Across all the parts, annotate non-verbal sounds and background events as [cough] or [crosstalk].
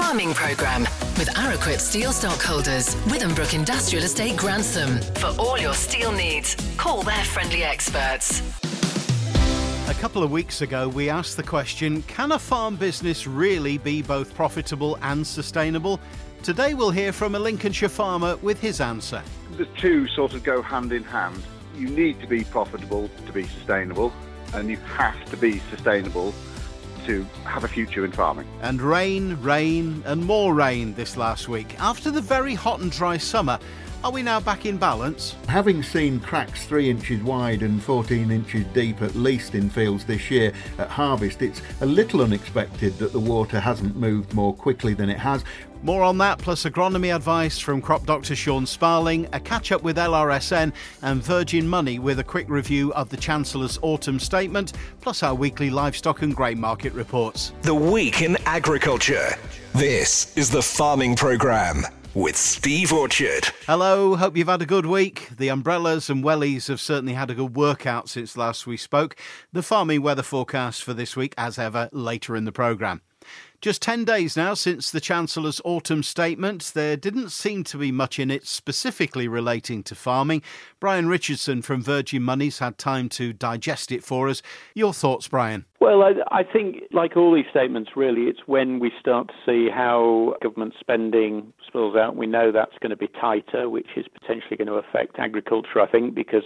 Farming Programme with Araquip Steel Stockholders, Withambrook Industrial Estate Grantham. For all your steel needs, call their friendly experts. A couple of weeks ago, we asked the question Can a farm business really be both profitable and sustainable? Today, we'll hear from a Lincolnshire farmer with his answer. The two sort of go hand in hand. You need to be profitable to be sustainable, and you have to be sustainable to have a future in farming. And rain, rain, and more rain this last week. After the very hot and dry summer, are we now back in balance? Having seen cracks 3 inches wide and 14 inches deep at least in fields this year at harvest, it's a little unexpected that the water hasn't moved more quickly than it has. More on that, plus agronomy advice from crop doctor Sean Sparling, a catch up with LRSN, and Virgin Money with a quick review of the Chancellor's autumn statement, plus our weekly livestock and grain market reports. The Week in Agriculture. This is the Farming Programme with Steve Orchard. Hello, hope you've had a good week. The umbrellas and wellies have certainly had a good workout since last we spoke. The farming weather forecast for this week, as ever, later in the programme. Just 10 days now since the Chancellor's autumn statement, there didn't seem to be much in it specifically relating to farming. Brian Richardson from Virgin Money's had time to digest it for us. Your thoughts, Brian? Well, I, I think, like all these statements, really, it's when we start to see how government spending spills out. We know that's going to be tighter, which is potentially going to affect agriculture, I think, because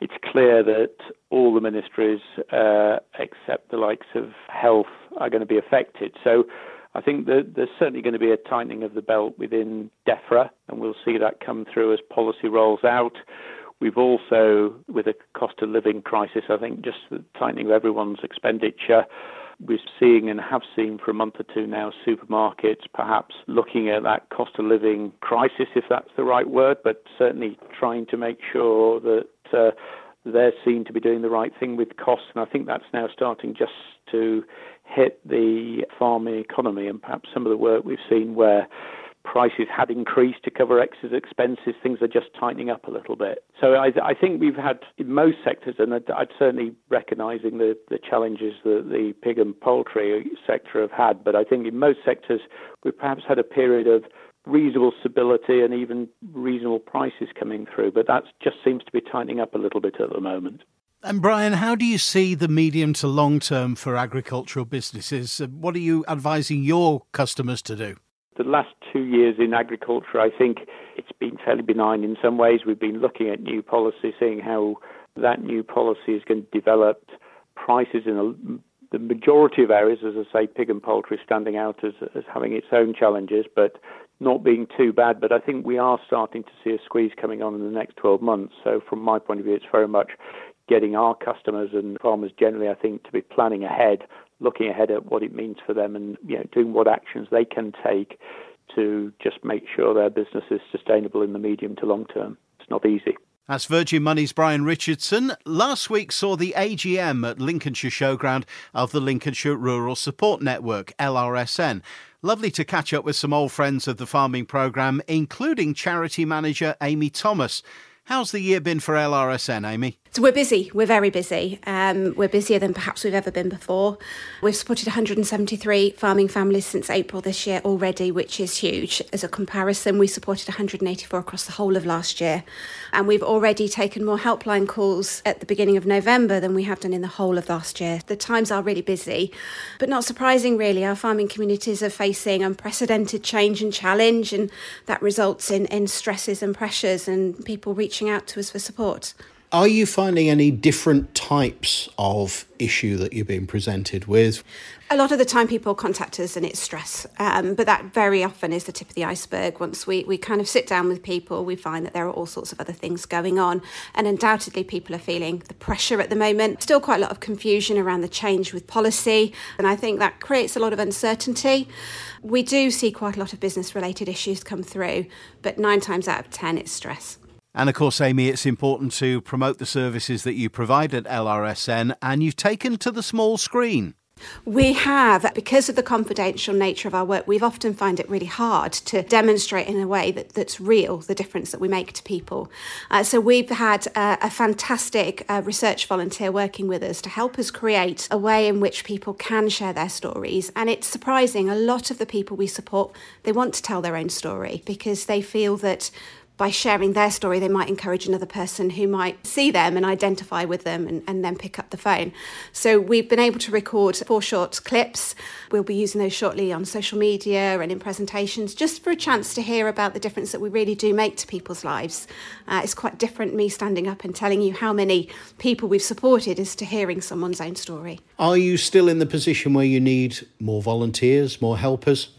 it's clear that all the ministries, uh, except the likes of health, are going to be affected. So I think that there's certainly going to be a tightening of the belt within DEFRA, and we'll see that come through as policy rolls out. We've also, with a cost of living crisis, I think just the tightening of everyone's expenditure. We're seeing and have seen for a month or two now supermarkets perhaps looking at that cost of living crisis, if that's the right word, but certainly trying to make sure that uh, they're seen to be doing the right thing with costs. And I think that's now starting just to hit the farming economy and perhaps some of the work we've seen where prices had increased to cover excess expenses, things are just tightening up a little bit. So I, I think we've had in most sectors, and I'd, I'd certainly recognising the, the challenges that the pig and poultry sector have had, but I think in most sectors we've perhaps had a period of reasonable stability and even reasonable prices coming through, but that just seems to be tightening up a little bit at the moment. And Brian, how do you see the medium to long term for agricultural businesses? Uh, what are you advising your customers to do? The last two years in agriculture, I think it's been fairly benign in some ways. We've been looking at new policy, seeing how that new policy is going to develop prices in a, the majority of areas, as I say, pig and poultry standing out as, as having its own challenges, but not being too bad. But I think we are starting to see a squeeze coming on in the next 12 months. So from my point of view, it's very much getting our customers and farmers generally, I think, to be planning ahead looking ahead at what it means for them and you know doing what actions they can take to just make sure their business is sustainable in the medium to long term. It's not easy. That's Virgin Money's Brian Richardson. Last week saw the AGM at Lincolnshire Showground of the Lincolnshire Rural Support Network, LRSN. Lovely to catch up with some old friends of the farming programme, including charity manager Amy Thomas. How's the year been for LRSN, Amy? So we're busy. We're very busy. Um, we're busier than perhaps we've ever been before. We've supported 173 farming families since April this year already, which is huge. As a comparison, we supported 184 across the whole of last year. And we've already taken more helpline calls at the beginning of November than we have done in the whole of last year. The times are really busy, but not surprising, really. Our farming communities are facing unprecedented change and challenge, and that results in, in stresses and pressures and people reaching out to us for support. Are you finding any different types of issue that you're being presented with? A lot of the time, people contact us and it's stress, um, but that very often is the tip of the iceberg. Once we, we kind of sit down with people, we find that there are all sorts of other things going on, and undoubtedly, people are feeling the pressure at the moment. Still, quite a lot of confusion around the change with policy, and I think that creates a lot of uncertainty. We do see quite a lot of business related issues come through, but nine times out of ten, it's stress. And of course, Amy, it's important to promote the services that you provide at LRSN, and you've taken to the small screen. We have, because of the confidential nature of our work, we've often found it really hard to demonstrate in a way that, that's real the difference that we make to people. Uh, so we've had a fantastic uh, research volunteer working with us to help us create a way in which people can share their stories. And it's surprising, a lot of the people we support, they want to tell their own story because they feel that by sharing their story, they might encourage another person who might see them and identify with them and, and, then pick up the phone. So we've been able to record four short clips. We'll be using those shortly on social media and in presentations just for a chance to hear about the difference that we really do make to people's lives. Uh, it's quite different me standing up and telling you how many people we've supported as to hearing someone's own story. Are you still in the position where you need more volunteers, more helpers?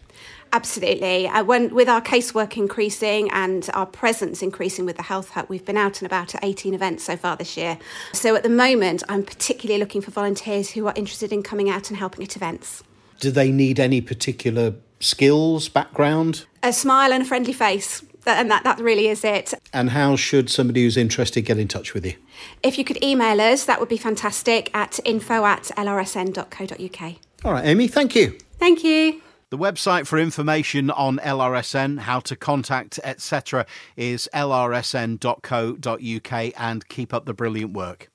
Absolutely. Uh, when, with our casework increasing and our presence increasing with the Health Hut, we've been out and about at 18 events so far this year. So at the moment, I'm particularly looking for volunteers who are interested in coming out and helping at events. Do they need any particular skills, background? A smile and a friendly face. And that, that really is it. And how should somebody who's interested get in touch with you? If you could email us, that would be fantastic at info at lrsn.co.uk. All right, Amy, thank you. Thank you. The website for information on LRSN, how to contact, etc., is lrsn.co.uk and keep up the brilliant work.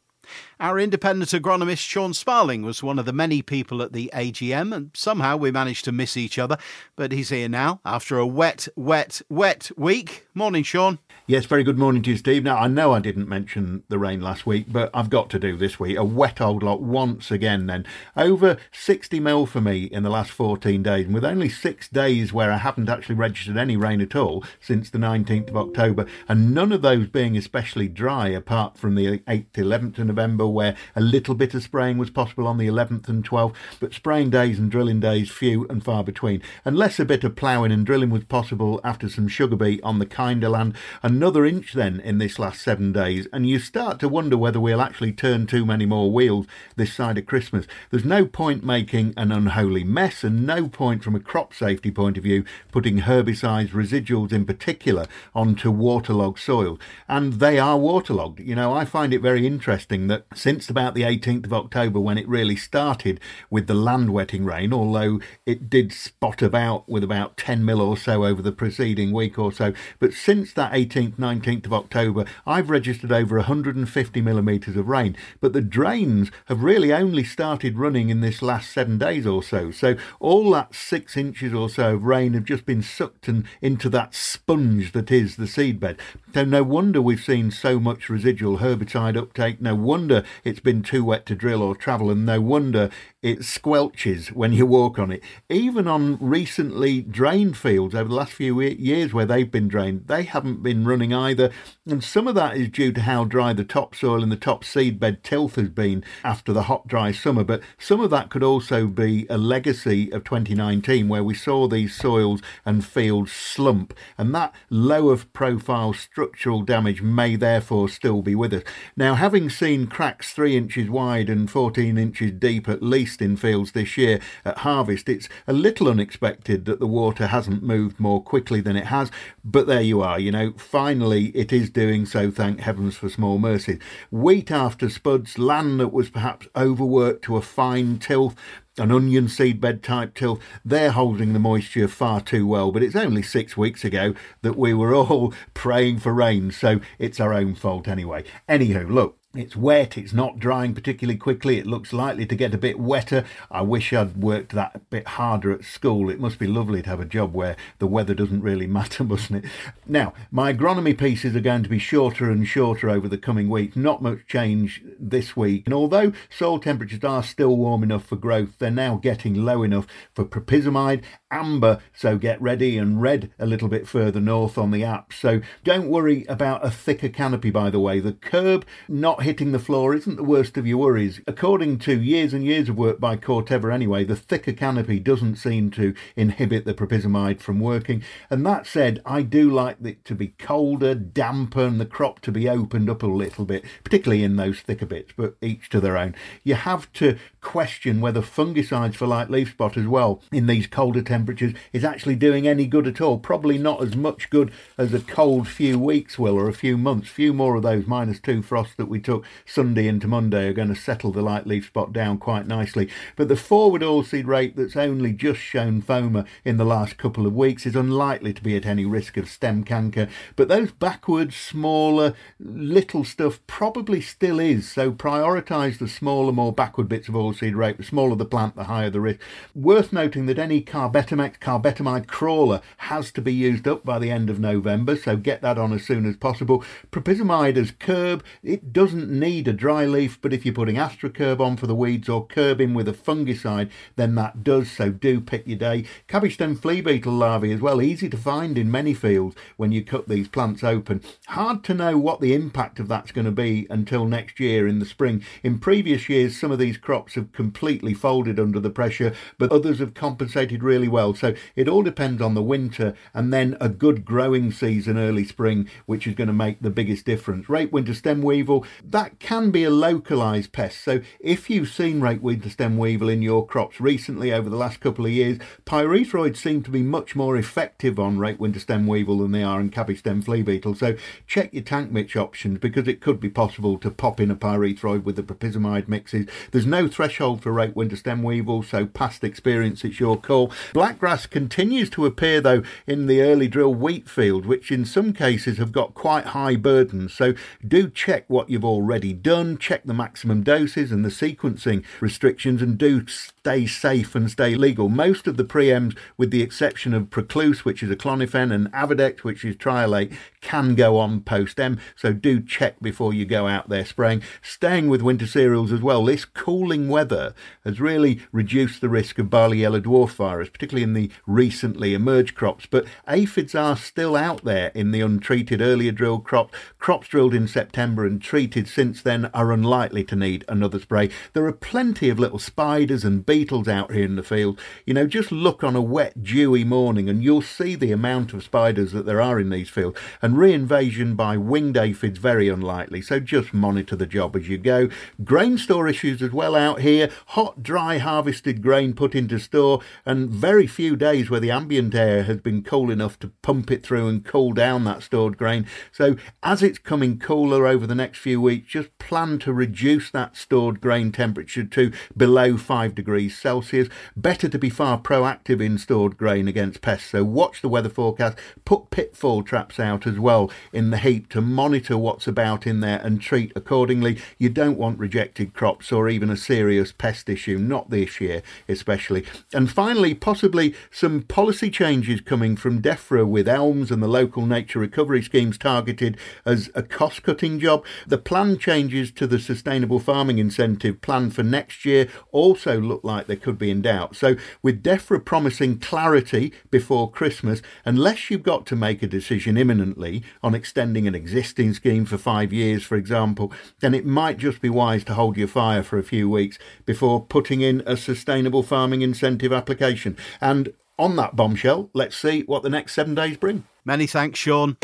Our independent agronomist Sean Sparling was one of the many people at the AGM, and somehow we managed to miss each other. But he's here now after a wet, wet, wet week. Morning, Sean. Yes, very good morning to you, Steve. Now, I know I didn't mention the rain last week, but I've got to do this week. A wet old lot once again, then. Over 60 mil for me in the last 14 days, and with only six days where I haven't actually registered any rain at all since the 19th of October, and none of those being especially dry apart from the 8th, 11th of November, where a little bit of spraying was possible on the 11th and 12th, but spraying days and drilling days few and far between. Unless a bit of ploughing and drilling was possible after some sugar beet on the kinder land, another inch then in this last seven days, and you start to wonder whether we'll actually turn too many more wheels this side of Christmas. There's no point making an unholy mess, and no point from a crop safety point of view putting herbicides, residuals in particular, onto waterlogged soil. And they are waterlogged. You know, I find it very interesting that since about the 18th of October, when it really started with the land wetting rain, although it did spot about with about 10 mil or so over the preceding week or so, but since that 18th, 19th of October, I've registered over 150 millimetres of rain. But the drains have really only started running in this last seven days or so. So all that six inches or so of rain have just been sucked and into that sponge that is the seedbed. So no wonder we've seen so much residual herbicide uptake. No wonder it's been too wet to drill or travel, and no wonder it squelches when you walk on it. Even on recently drained fields over the last few years where they've been drained, they haven't been running either. And some of that is due to how dry the topsoil and the top seedbed tilth has been after the hot, dry summer. But some of that could also be a legacy of 2019 where we saw these soils and fields slump. And that lower profile structural damage may therefore still be with us. Now, having seen cracks three inches wide and 14 inches deep at least in fields this year at harvest. It's a little unexpected that the water hasn't moved more quickly than it has, but there you are. You know, finally it is doing so, thank heavens for small mercies. Wheat after spuds, land that was perhaps overworked to a fine tilth, an onion seed bed type tilth, they're holding the moisture far too well. But it's only six weeks ago that we were [laughs] all praying for rain, so it's our own fault anyway. Anywho, look, it's wet, it's not drying particularly quickly, it looks likely to get a bit wetter. I wish I'd worked that a bit harder at school. It must be lovely to have a job where the weather doesn't really [laughs] matter, mustn't it? Now, my agronomy pieces are going to be shorter and shorter over the coming week. Not much change this week. And although soil temperatures are still warm enough for growth, they're now getting low enough for propyzamide, amber, so get ready, and red a little bit further north on the app. So don't worry about a thicker canopy, by the way. The Kerb not hitting the floor isn't the worst of your worries. According to years and years of work by Corteva anyway, the thicker canopy doesn't seem to inhibit the propyzamide from working. And that said, I do like it to be colder, damper, and the crop to be opened up a little bit, particularly in those thicker bits, but each to their own. You have to question whether fungicides for light leaf spot as well in these colder temperatures is actually doing any good at all. Probably not as much good as a cold few weeks will or a few months, few more of those minus two frosts that we talk took Sunday into Monday are going to settle the light leaf spot down quite nicely. But the forward oilseed rape that's only just shown phoma in the last couple of weeks is unlikely to be at any risk of stem canker. But those backwards, smaller, little stuff probably still is. So prioritise the smaller, more backward bits of oilseed rape. The smaller the plant, the higher the risk. Worth noting that any carbetamex, carbetamide crawler has to be used up by the end of November, so get that on as soon as possible. Propyzamide as Kerb, it doesn't need a dry leaf, but if you're putting Astrokerb on for the weeds or curbing with a fungicide, then that does, so do pick your day. Cabbage stem flea beetle larvae as well, easy to find in many fields when you cut these plants open. Hard to know what the impact of that's going to be until next year in the spring. In previous years, some of these crops have completely folded under the pressure, but others have compensated really well. So it all depends on the winter and then a good growing season early spring, which is going to make the biggest difference. Rape winter stem weevil, that can be a localized pest. So if you've seen rape winter stem weevil in your crops recently over the last couple of years, pyrethroids seem to be much more effective on rape winter stem weevil than they are in cabbage stem flea beetle. So check your tank mix options because it could be possible to pop in a pyrethroid with the propyzamide mixes. There's no threshold for rape winter stem weevil, so past experience, it's your call. Blackgrass continues to appear though in the early drill wheat field, which in some cases have got quite high burdens. So do check what you've already done, check the maximum doses and the sequencing restrictions, and do stay safe and stay legal. Most of the preems, with the exception of Proclus, which is aclonifen, and Avadex, which is tri-allate, can go on post M. So do check before you go out there spraying. Staying with winter cereals as well, this cooling weather has really reduced the risk of barley yellow dwarf virus, particularly in the recently emerged crops. But aphids are still out there in the untreated earlier drilled crops. Crops drilled in September and treated since then are unlikely to need another spray. There are plenty of little spiders and beetles out here in the field. You know, just look on a wet, dewy morning and you'll see the amount of spiders that there are in these fields. And reinvasion by winged aphids very unlikely. So just monitor the job as you go. Grain store issues as well out here. Hot, dry, harvested grain put into store, and very few days where the ambient air has been cool enough to pump it through and cool down that stored grain. So as it's coming cooler over the next few weeks, just plan to reduce that stored grain temperature to below 5 degrees Celsius. Better to be far proactive in stored grain against pests. So watch the weather forecast, put pitfall traps out as well in the heap to monitor what's about in there and treat accordingly. You don't want rejected crops or even a serious pest issue, not this year especially. And finally, possibly some policy changes coming from DEFRA with ELMS and the local nature recovery schemes targeted as a cost cutting job. The plan changes to the sustainable farming incentive plan for next year also look like they could be in doubt. So, with DEFRA promising clarity before Christmas, unless you've got to make a decision imminently on extending an existing scheme for five years, for example, then it might just be wise to hold your fire for a few weeks before putting in a sustainable farming incentive application. And on that bombshell, let's see what the next seven days bring. Many thanks, Sean.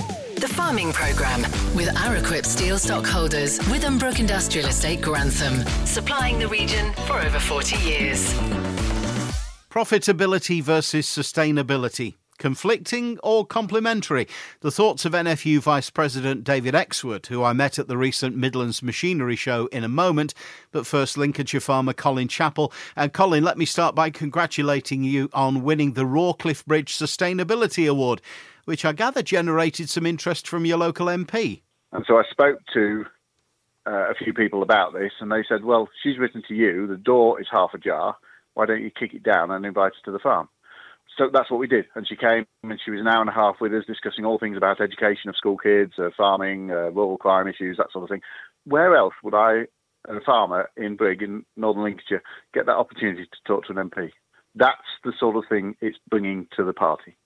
Farming Programme with Araquip Steel Stockholders, Withambrook Industrial Estate, Grantham, supplying the region for over 40 years. Profitability versus sustainability. Conflicting or complementary? The thoughts of NFU Vice President David Exwood, who I met at the recent Midlands Machinery Show in a moment. But first, Lincolnshire farmer Colin Chappell. And Colin, let me start by congratulating you on winning the Rawcliffe Bridge Sustainability Award, which I gather generated some interest from your local MP. And so I spoke to uh, a few people about this, and they said, Well, she's written to you, the door is half ajar. Why don't you kick it down and invite her to the farm? so that's what we did. And she came and she was an hour and a half with us discussing all things about education of school kids, uh, farming, uh, rural crime issues, that sort of thing. Where else would I, a farmer in Brigg in northern Lincolnshire, get that opportunity to talk to an MP? That's the sort of thing it's bringing to the party.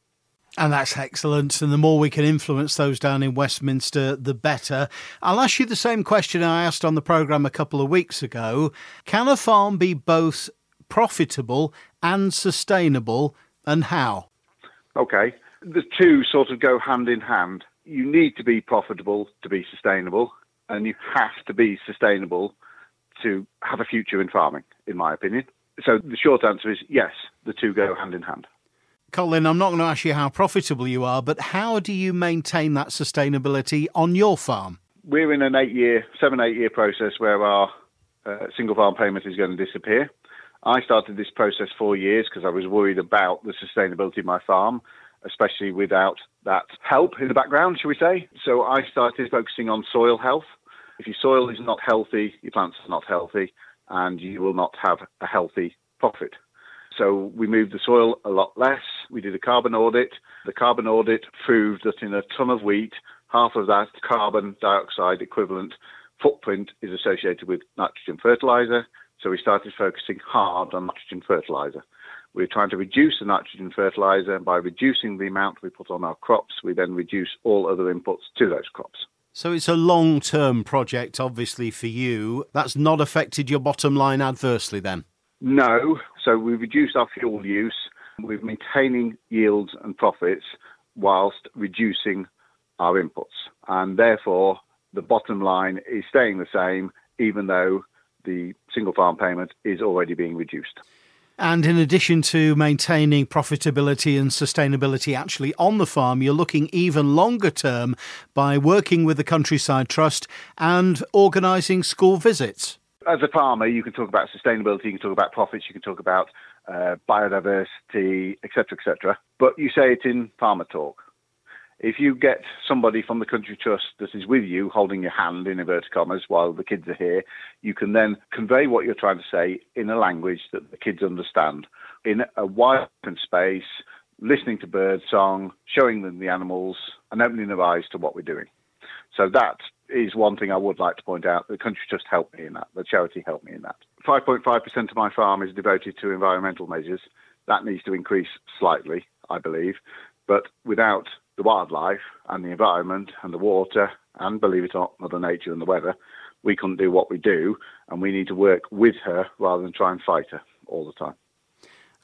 And that's excellent. And the more we can influence those down in Westminster, the better. I'll ask you the same question I asked on the programme a couple of weeks ago. Can a farm be both profitable and sustainable and how? Okay. The two sort of go hand in hand. You need to be profitable to be sustainable, and you have to be sustainable to have a future in farming, in my opinion. So the short answer is yes, the two go hand in hand. Colin, I'm not going to ask you how profitable you are, but how do you maintain that sustainability on your farm? we're in an eight year, seven, eight year process where our uh, single farm payment is going to disappear. I started this process four years because I was worried about the sustainability of my farm, especially without that help in the background, shall we say. So I started focusing on soil health. If your soil is not healthy, your plants are not healthy, and you will not have a healthy profit. So we moved the soil a lot less. We did a carbon audit. The carbon audit proved that in a ton of wheat, half of that carbon dioxide equivalent footprint is associated with nitrogen fertilizer. So we started focusing hard on nitrogen fertilizer. We're trying to reduce the nitrogen fertilizer, and by reducing the amount we put on our crops, we then reduce all other inputs to those crops. So it's a long term project, obviously, for you. That's not affected your bottom line adversely then? No. So we've reduced our fuel use. We're maintaining yields and profits whilst reducing our inputs. And therefore, the bottom line is staying the same, even though the single farm payment is already being reduced. And in addition to maintaining profitability and sustainability actually on the farm, you're looking even longer term by working with the Countryside Trust and organising school visits. As a farmer, you can talk about sustainability, you can talk about profits, you can talk about uh, biodiversity, etc., etc. But you say it in farmer talk. If you get somebody from the country trust that is with you, holding your hand in inverted commas while the kids are here, you can then convey what you're trying to say in a language that the kids understand. In a wide open space, listening to bird song, showing them the animals, and opening their eyes to what we're doing. So that is one thing I would like to point out. The country trust helped me in that. The charity helped me in that. 5.5% of my farm is devoted to environmental measures. That needs to increase slightly, I believe. But without the wildlife and the environment and the water and, believe it or not, Mother Nature and the weather, we couldn't do what we do. And we need to work with her rather than try and fight her all the time.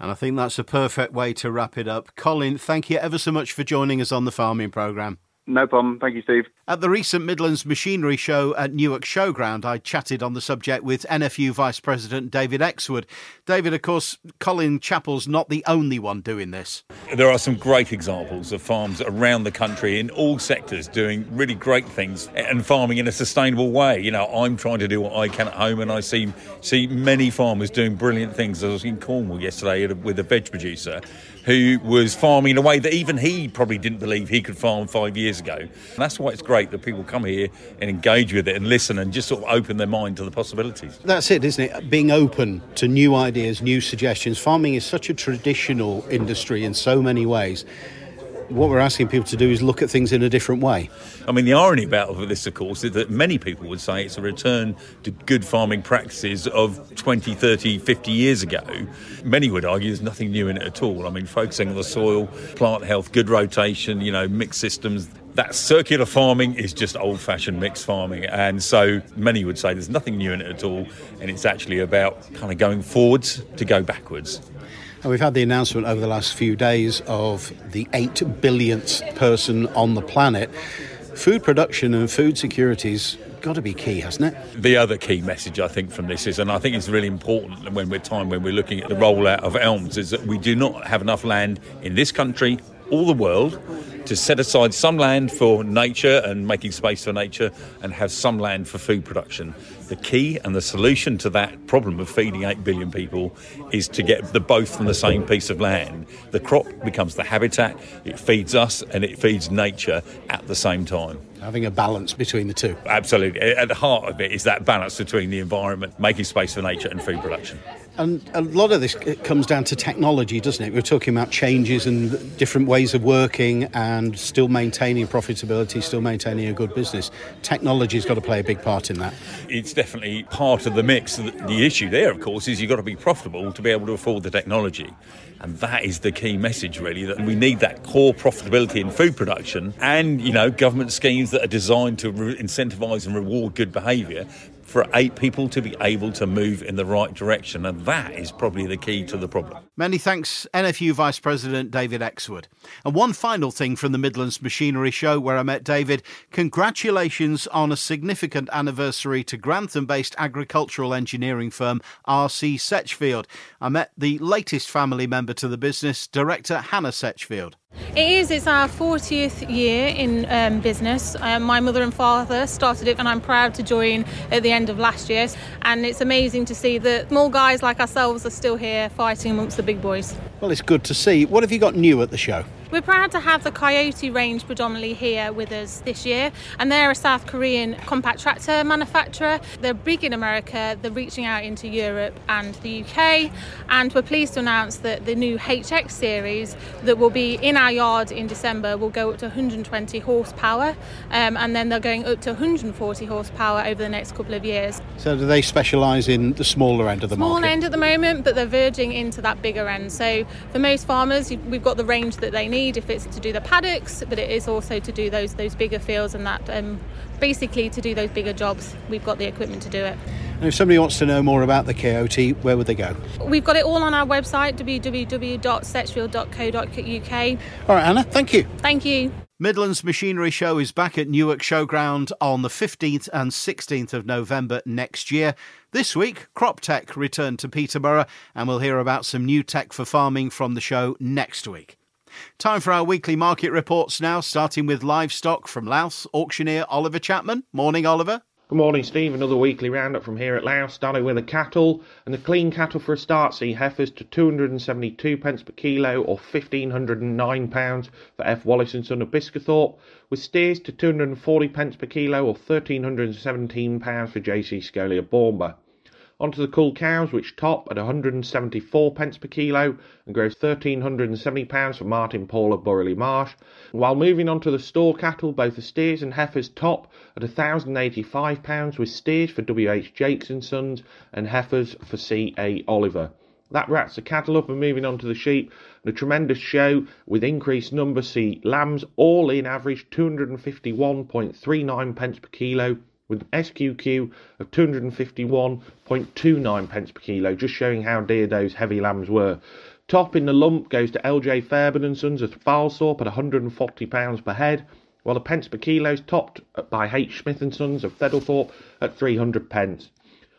And I think that's a perfect way to wrap it up. Colin, thank you ever so much for joining us on the farming programme. No problem. Thank you, Steve. At the recent Midlands Machinery Show at Newark Showground, I chatted on the subject with NFU Vice President David Exwood. David, of course, Colin Chappell's not the only one doing this. There are some great examples of farms around the country in all sectors doing really great things and farming in a sustainable way. You know, I'm trying to do what I can at home, and I see see many farmers doing brilliant things. I was in Cornwall yesterday with a veg producer who was farming in a way that even he probably didn't believe he could farm five years ago. And that's why it's great that people come here and engage with it and listen and just sort of open their mind to the possibilities. That's it, isn't it? Being open to new ideas, new suggestions. Farming is such a traditional industry in so many ways what we're asking people to do is look at things in a different way. I mean, the irony about this, of course, is that many people would say it's a return to good farming practices of 20, 30, 50 years ago. Many would argue there's nothing new in it at all. I mean, focusing on the soil, plant health, good rotation, you know, mixed systems, that circular farming is just old fashioned mixed farming. And so many would say there's nothing new in it at all. And it's actually about kind of going forwards to go backwards. And we've had the announcement over the last few days of the 8 billionth person on the planet. Food production and food security's got to be key, hasn't it? The other key message I think from this is, and I think it's really important when we're time when we're looking at the rollout of ELMS, is that we do not have enough land in this country or the world to set aside some land for nature and making space for nature and have some land for food production. The key and the solution to that problem of feeding 8 billion people is to get the both from the same piece of land. The crop becomes the habitat, it feeds us and it feeds nature at the same time. Having a balance between the two. Absolutely. At the heart of it is that balance between the environment, making space for nature, and food production. And a lot of this comes down to technology, doesn't it? We're talking about changes and different ways of working and still maintaining profitability, still maintaining a good business. Technology's got to play a big part in that. It's definitely part of the mix. The issue there, of course, is you've got to be profitable to be able to afford the technology. And that is the key message, really, that we need that core profitability in food production and, you know, government schemes that are designed to re- incentivise and reward good behaviour for eight people to be able to move in the right direction. And that is probably the key to the problem. Many thanks, NFU Vice President David Exwood. And one final thing from the Midlands Machinery Show where I met David. Congratulations on a significant anniversary to Grantham based agricultural engineering firm RC Setchfield. I met the latest family member to the business, Director Hannah Setchfield. It is. It's our 40th year in um, business. Uh, my mother and father started it, and I'm proud to join at the end of last year. And it's amazing to see that small guys like ourselves are still here fighting amongst the big boys. Well, it's good to see. What have you got new at the show? We're proud to have the Kioti range predominantly here with us this year, and they're a South Korean compact tractor manufacturer. They're big in America, they're reaching out into Europe and the UK, and we're pleased to announce that the new HX series that will be in our yard in December will go up to 120 horsepower, um, and then they're going up to 140 horsepower over the next couple of years. So, do they specialise in the smaller end of the market? Small end at the moment, but they're verging into that bigger end. So, for most farmers, we've got the range that they need if it's to do the paddocks, but it is also to do those those bigger fields and that um, basically to do those bigger jobs. We've got the equipment to do it. And if somebody wants to know more about the Kioti, where would they go? We've got it all on our website www.setchfield.co.uk. All right, Anna, thank you. Thank you. Midlands Machinery Show is back at Newark Showground on the 15th and 16th of November next year. This week, CropTec returned to Peterborough, and we'll hear about some new tech for farming from the show next week. Time for our weekly market reports now, starting with livestock from Louth auctioneer Oliver Chapman. Morning, Oliver. Good morning, Steve. Another weekly roundup from here at Louth, starting with the cattle. And the clean cattle for a start see heifers to 272 pence per kilo or 1509 pounds for F. Wallace and Son of Biscathorpe, with steers to 240 pence per kilo or 1317 pounds for JC Scolia Bournemouth. Onto the cull cows, which top at 174 pence per kilo and grows 1370 pounds for Martin Paul of Burgh le Marsh. While moving on to the store cattle, both the steers and heifers top at 1085 pounds, with steers for WH Jakes and Sons and heifers for C.A. Oliver. That wraps the cattle up and moving on to the sheep. A tremendous show with increased number see lambs all in average 251.39 pence per kilo with SQQ of 251.29 pence per kilo, just showing how dear those heavy lambs were. Top in the lump goes to LJ Fairbairn and Sons of Falsthorpe at £140 per head, while the pence per kilo is topped by H. Smith and Sons of Theddlethorpe at 300 pence.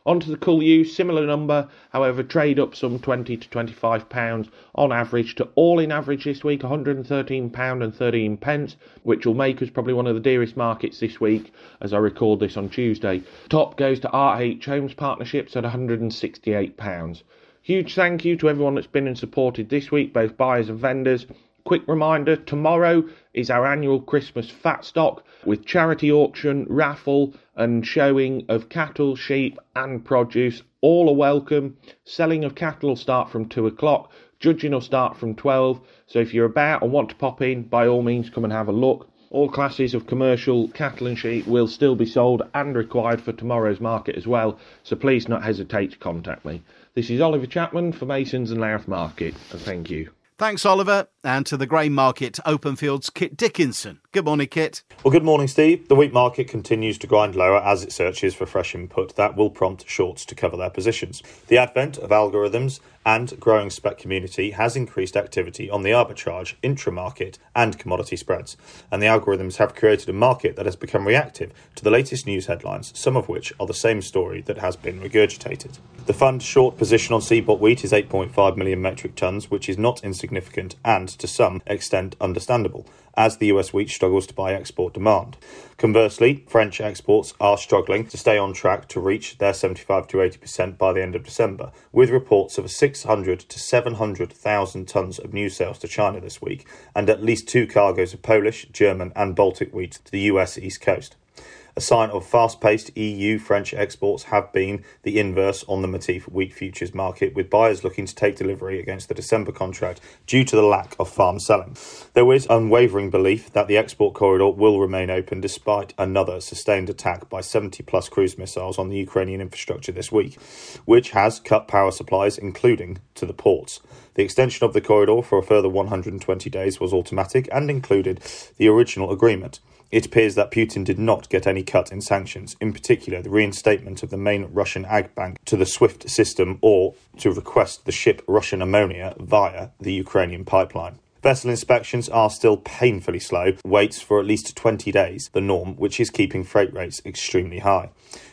Onto the cull ewes, similar number, however, trade up some 20 to 25 pounds on average to all in average this week 113 pound and 13 pence, which will make us probably one of the dearest markets this week as I record this on Tuesday. Top goes to RH Homes Partnerships at 168 pounds. Huge thank you to everyone that's been and supported this week, both buyers and vendors. Quick reminder tomorrow is our annual Christmas fat stock with charity auction, raffle, and showing of cattle, sheep, and produce. All are welcome. Selling of cattle will start from 2 o'clock, judging will start from 12. So if you're about and want to pop in, by all means, come and have a look. All classes of commercial cattle and sheep will still be sold and required for tomorrow's market as well, so please not hesitate to contact me. This is Oliver Chapman for Masons and Louth Market, and thank you. Thanks, Oliver. And to the grain market, Openfield's Kit Dickinson. Good morning, Kit. Well, good morning, Steve. The wheat market continues to grind lower as it searches for fresh input that will prompt shorts to cover their positions. The advent of algorithms and growing spec community has increased activity on the arbitrage, intra-market and commodity spreads. And the algorithms have created a market that has become reactive to the latest news headlines, some of which are the same story that has been regurgitated. The fund short position on CBOT wheat is 8.5 million metric tons, which is not insignificant and, to some extent, understandable, as the US wheat struggles to buy export demand. Conversely, French exports are struggling to stay on track to reach their 75 to 80% by the end of December, with reports of 600 to 700,000 tons of new sales to China this week, and at least two cargoes of Polish, German, and Baltic wheat to the US East Coast. A sign of fast paced EU French exports have been the inverse on the Matif wheat futures market, with buyers looking to take delivery against the December contract due to the lack of farm selling. There is unwavering belief that the export corridor will remain open despite another sustained attack by 70 plus cruise missiles on the Ukrainian infrastructure this week, which has cut power supplies, including to the ports. The extension of the corridor for a further 120 days was automatic and included the original agreement. It appears that Putin did not get any cut in sanctions, in particular the reinstatement of the main Russian ag bank to the SWIFT system or to request the ship Russian ammonia via the Ukrainian pipeline. Vessel inspections are still painfully slow, waits for at least 20 days, the norm, which is keeping freight rates extremely high.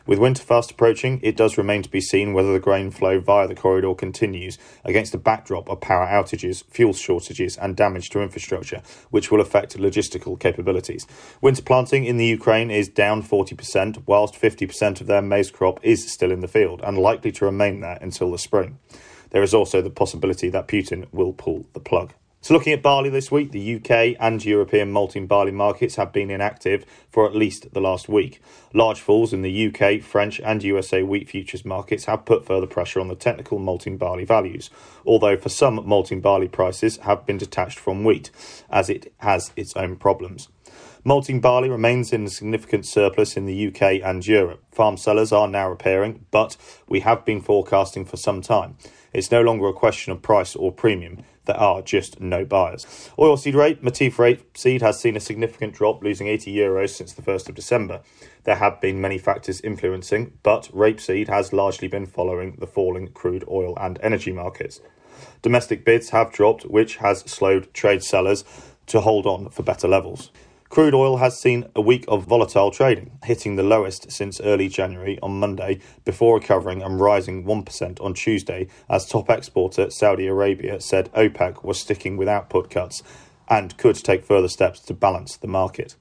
With winter fast approaching, it does remain to be seen whether the grain flow via the corridor continues against a backdrop of power outages, fuel shortages, and damage to infrastructure, which will affect logistical capabilities. Winter planting in the Ukraine is down 40%, whilst 50% of their maize crop is still in the field and likely to remain there until the spring. There is also the possibility that Putin will pull the plug. So, looking at barley this week, the UK and European malting barley markets have been inactive for at least the last week. Large falls in the UK, French, and USA wheat futures markets have put further pressure on the technical malting barley values, although for some malting barley prices have been detached from wheat, as it has its own problems. Malting barley remains in a significant surplus in the UK and Europe. Farm sellers are now repairing, but we have been forecasting for some time. It's no longer a question of price or premium there are just no buyers. Oilseed rape, Matif rapeseed has seen a significant drop, losing 80 euros since the 1st of December. There have been many factors influencing, but rapeseed has largely been following the falling crude oil and energy markets. Domestic bids have dropped, which has slowed trade sellers to hold on for better levels. Crude oil has seen a week of volatile trading, hitting the lowest since early January on Monday before recovering and rising 1% on Tuesday as top exporter Saudi Arabia said OPEC was sticking with output cuts and could take further steps to balance the market.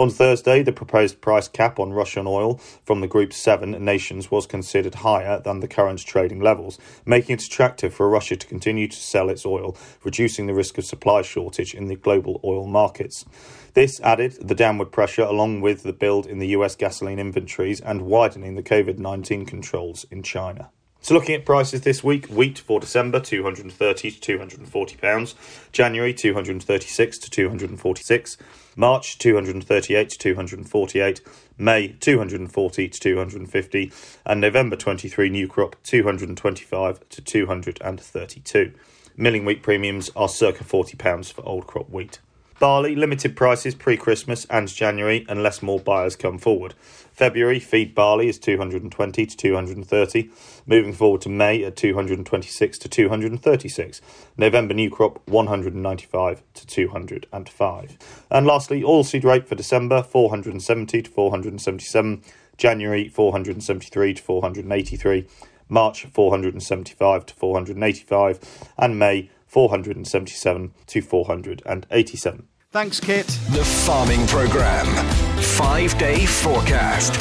On Thursday, the proposed price cap on Russian oil from the group's seven nations was considered higher than the current trading levels, making it attractive for Russia to continue to sell its oil, reducing the risk of supply shortage in the global oil markets. This added the downward pressure along with the build in the US gasoline inventories and widening the COVID 19 controls in China. So looking at prices this week, wheat for December 230 to 240 pounds, January 236 to 246, March 238 to 248, May 240 to 250, and November 23 new crop 225 to 232. Milling wheat premiums are circa 40 pounds for old crop wheat. Barley, limited prices pre Christmas and January unless more buyers come forward. February, feed barley is 220 to 230. Moving forward to May at 226 to 236. November new crop 195 to 205. And lastly, oilseed rape for December 470 to 477. January 473 to 483. March 475 to 485. And May 477 to 487. Thanks, Kit. The Farming Programme. Five day forecast.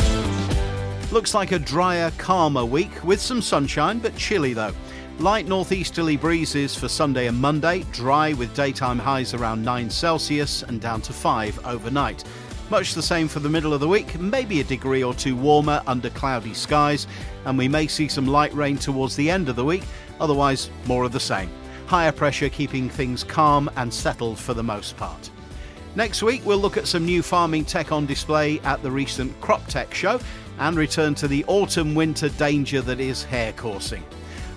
Looks like a drier, calmer week with some sunshine, but chilly though. Light northeasterly breezes for Sunday and Monday, dry with daytime highs around 9 Celsius and down to 5 overnight. Much the same for the middle of the week, maybe a degree or two warmer under cloudy skies, and we may see some light rain towards the end of the week, otherwise, more of the same. Higher pressure keeping things calm and settled for the most part. Next week, we'll look at some new farming tech on display at the recent CropTec show and return to the autumn winter danger that is hare coursing.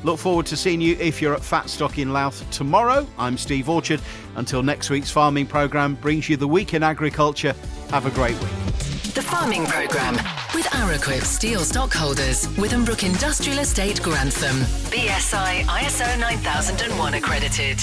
Look forward to seeing you if you're at Fatstock in Louth tomorrow. I'm Steve Orchard. Until next week's farming programme brings you the week in agriculture, have a great week. The Farming Programme with Araquip Steel Stockholders, Withambrook Industrial Estate Grantham. BSI ISO 9001 accredited.